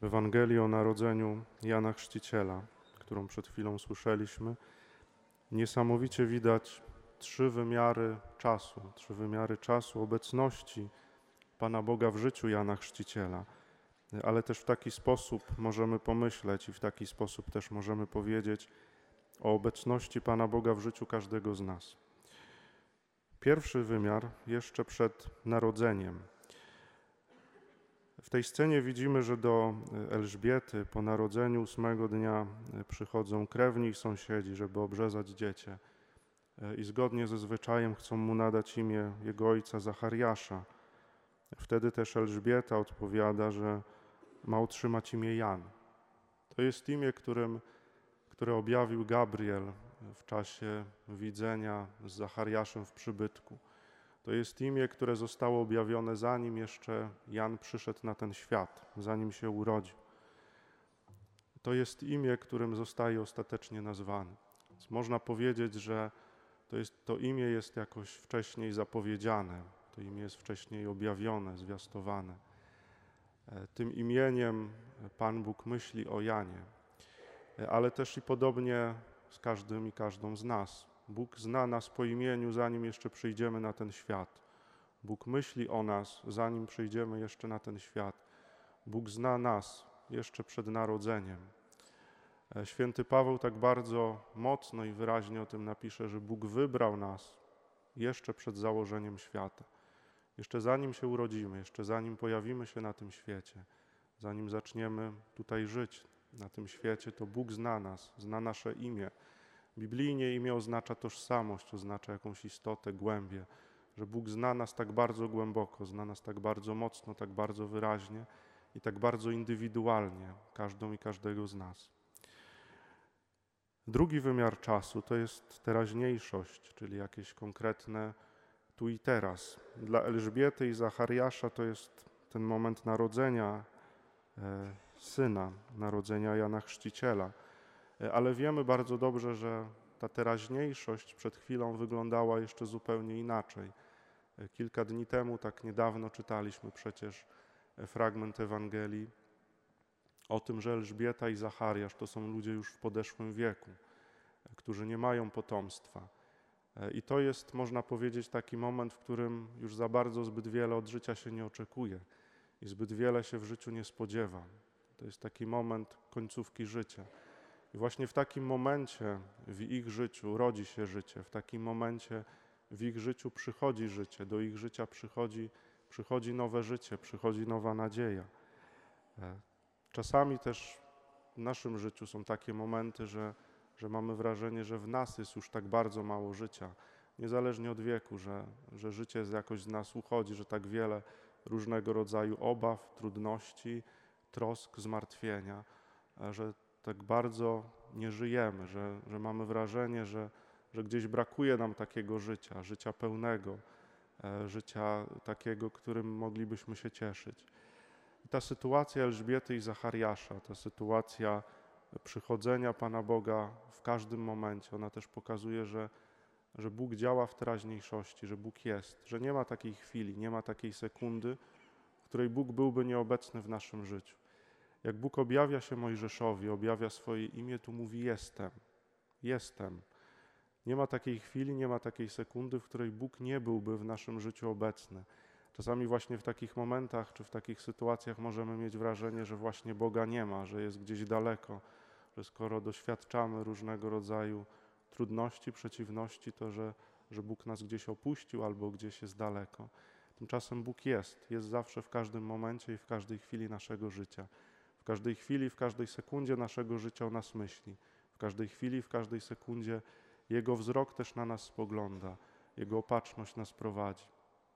W Ewangelii o narodzeniu Jana Chrzciciela, którą przed chwilą słyszeliśmy, niesamowicie widać trzy wymiary czasu, trzy wymiary czasu obecności Pana Boga w życiu Jana Chrzciciela. Ale też w taki sposób możemy pomyśleć i w taki sposób też możemy powiedzieć o obecności Pana Boga w życiu każdego z nas. Pierwszy wymiar jeszcze przed narodzeniem. W tej scenie widzimy, że do Elżbiety po narodzeniu ósmego dnia przychodzą krewni i sąsiedzi, żeby obrzezać dziecię. I zgodnie ze zwyczajem chcą mu nadać imię jego ojca Zachariasza. Wtedy też Elżbieta odpowiada, że ma otrzymać imię Jan. To jest imię, którym, które objawił Gabriel w czasie widzenia z Zachariaszem w przybytku. To jest imię, które zostało objawione zanim jeszcze Jan przyszedł na ten świat, zanim się urodził. To jest imię, którym zostaje ostatecznie nazwany. Więc można powiedzieć, że to, jest, to imię jest jakoś wcześniej zapowiedziane, to imię jest wcześniej objawione, zwiastowane. E, tym imieniem Pan Bóg myśli o Janie, e, ale też i podobnie z każdym i każdą z nas. Bóg zna nas po imieniu, zanim jeszcze przyjdziemy na ten świat. Bóg myśli o nas, zanim przyjdziemy jeszcze na ten świat. Bóg zna nas jeszcze przed narodzeniem. E, święty Paweł tak bardzo mocno i wyraźnie o tym napisze, że Bóg wybrał nas jeszcze przed założeniem świata. Jeszcze zanim się urodzimy, jeszcze zanim pojawimy się na tym świecie, zanim zaczniemy tutaj żyć na tym świecie, to Bóg zna nas, zna nasze imię. Biblijnie imię oznacza tożsamość, oznacza jakąś istotę, głębię, że Bóg zna nas tak bardzo głęboko, zna nas tak bardzo mocno, tak bardzo wyraźnie i tak bardzo indywidualnie, każdą i każdego z nas. Drugi wymiar czasu to jest teraźniejszość, czyli jakieś konkretne tu i teraz. Dla Elżbiety i Zachariasza to jest ten moment narodzenia e, syna, narodzenia Jana Chrzciciela. E, ale wiemy bardzo dobrze, że ta teraźniejszość przed chwilą wyglądała jeszcze zupełnie inaczej. E, kilka dni temu, tak niedawno, czytaliśmy przecież fragment Ewangelii o tym, że Elżbieta i Zachariasz to są ludzie już w podeszłym wieku, którzy nie mają potomstwa. E, I to jest, można powiedzieć, taki moment, w którym już za bardzo zbyt wiele od życia się nie oczekuje i zbyt wiele się w życiu nie spodziewa. To jest taki moment końcówki życia. I właśnie w takim momencie w ich życiu rodzi się życie, w takim momencie w ich życiu przychodzi życie, do ich życia przychodzi, przychodzi nowe życie, przychodzi nowa nadzieja. E, czasami też w naszym życiu są takie momenty, że że mamy wrażenie, że w nas jest już tak bardzo mało życia, niezależnie od wieku, że, że życie jakoś z nas uchodzi, że tak wiele różnego rodzaju obaw, trudności, trosk, zmartwienia, że tak bardzo nie żyjemy, że, że mamy wrażenie, że, że gdzieś brakuje nam takiego życia, życia pełnego, e, życia takiego, którym moglibyśmy się cieszyć. I ta sytuacja Elżbiety i Zachariasza, ta sytuacja przychodzenia Pana Boga w każdym momencie. Ona też pokazuje, że, że Bóg działa w teraźniejszości, że Bóg jest, że nie ma takiej chwili, nie ma takiej sekundy, w której Bóg byłby nieobecny w naszym życiu. Jak Bóg objawia się Mojżeszowi, objawia swoje imię, tu mówi jestem, jestem. Nie ma takiej chwili, nie ma takiej sekundy, w której Bóg nie byłby w naszym życiu obecny. Czasami właśnie w takich momentach czy w takich sytuacjach możemy mieć wrażenie, że właśnie Boga nie ma, że jest gdzieś daleko, że skoro doświadczamy różnego rodzaju trudności, przeciwności, to że, że Bóg nas gdzieś opuścił albo gdzieś jest daleko. Tymczasem Bóg jest, jest zawsze w każdym momencie i w każdej chwili naszego życia. Każdej chwili, w każdej sekundzie naszego życia o nas myśli. W każdej chwili, w każdej sekundzie Jego wzrok też na nas spogląda, Jego opatrzność nas prowadzi.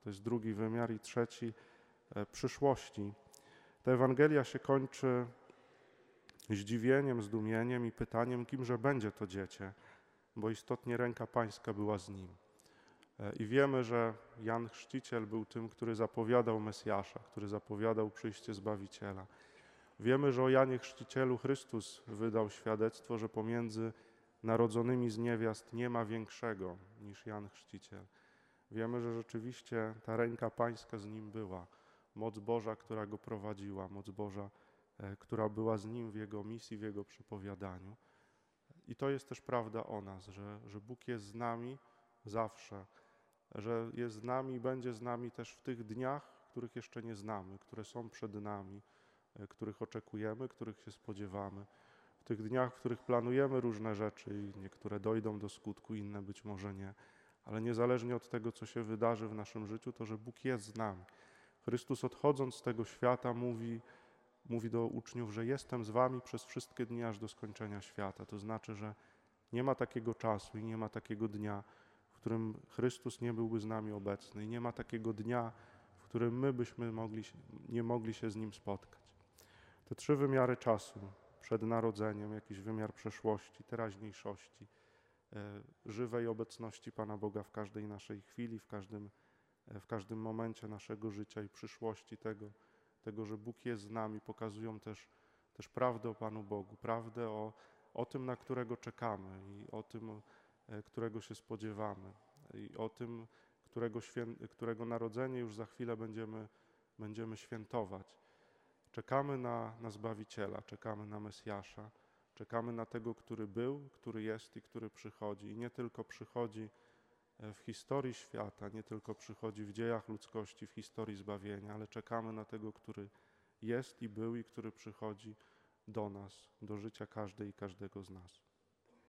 To jest drugi wymiar i trzeci e, przyszłości. Ta Ewangelia się kończy zdziwieniem, zdumieniem i pytaniem, kimże będzie to dziecię, bo istotnie ręka Pańska była z nim. E, I wiemy, że Jan Chrzciciel był tym, który zapowiadał Mesjasza, który zapowiadał przyjście Zbawiciela. Wiemy, że o Janie Chrzcicielu Chrystus wydał świadectwo, że pomiędzy narodzonymi z niewiast nie ma większego niż Jan Chrzciciel. Wiemy, że rzeczywiście ta ręka Pańska z nim była, moc Boża, która go prowadziła, moc Boża, e, która była z Nim w Jego misji, w Jego przepowiadaniu. I to jest też prawda o nas, że, że Bóg jest z nami zawsze, że jest z nami i będzie z nami też w tych dniach, których jeszcze nie znamy, które są przed nami, których oczekujemy, których się spodziewamy. W tych dniach, w których planujemy różne rzeczy i niektóre dojdą do skutku, inne być może nie. Ale niezależnie od tego, co się wydarzy w naszym życiu, to że Bóg jest z nami. Chrystus odchodząc z tego świata mówi, mówi do uczniów, że jestem z wami przez wszystkie dni aż do skończenia świata. To znaczy, że nie ma takiego czasu i nie ma takiego dnia, w którym Chrystus nie byłby z nami obecny. I nie ma takiego dnia, w którym my byśmy mogli, nie mogli się z Nim spotkać. Te trzy wymiary czasu, przed narodzeniem, jakiś wymiar przeszłości, teraźniejszości, e, żywej obecności Pana Boga w każdej naszej chwili, w każdym, e, w każdym momencie naszego życia i przyszłości tego, tego, że Bóg jest z nami, pokazują też, też prawdę o Panu Bogu, prawdę o, o tym, na którego czekamy i o tym, e, którego się spodziewamy i o tym, którego, świę, którego narodzenie już za chwilę będziemy, będziemy świętować. Czekamy na, na Zbawiciela, czekamy na Mesjasza, czekamy na tego, który był, który jest i który przychodzi. I nie tylko przychodzi e, w historii świata, nie tylko przychodzi w dziejach ludzkości, w historii zbawienia, ale czekamy na tego, który jest i był i który przychodzi do nas, do życia każdej i każdego z nas.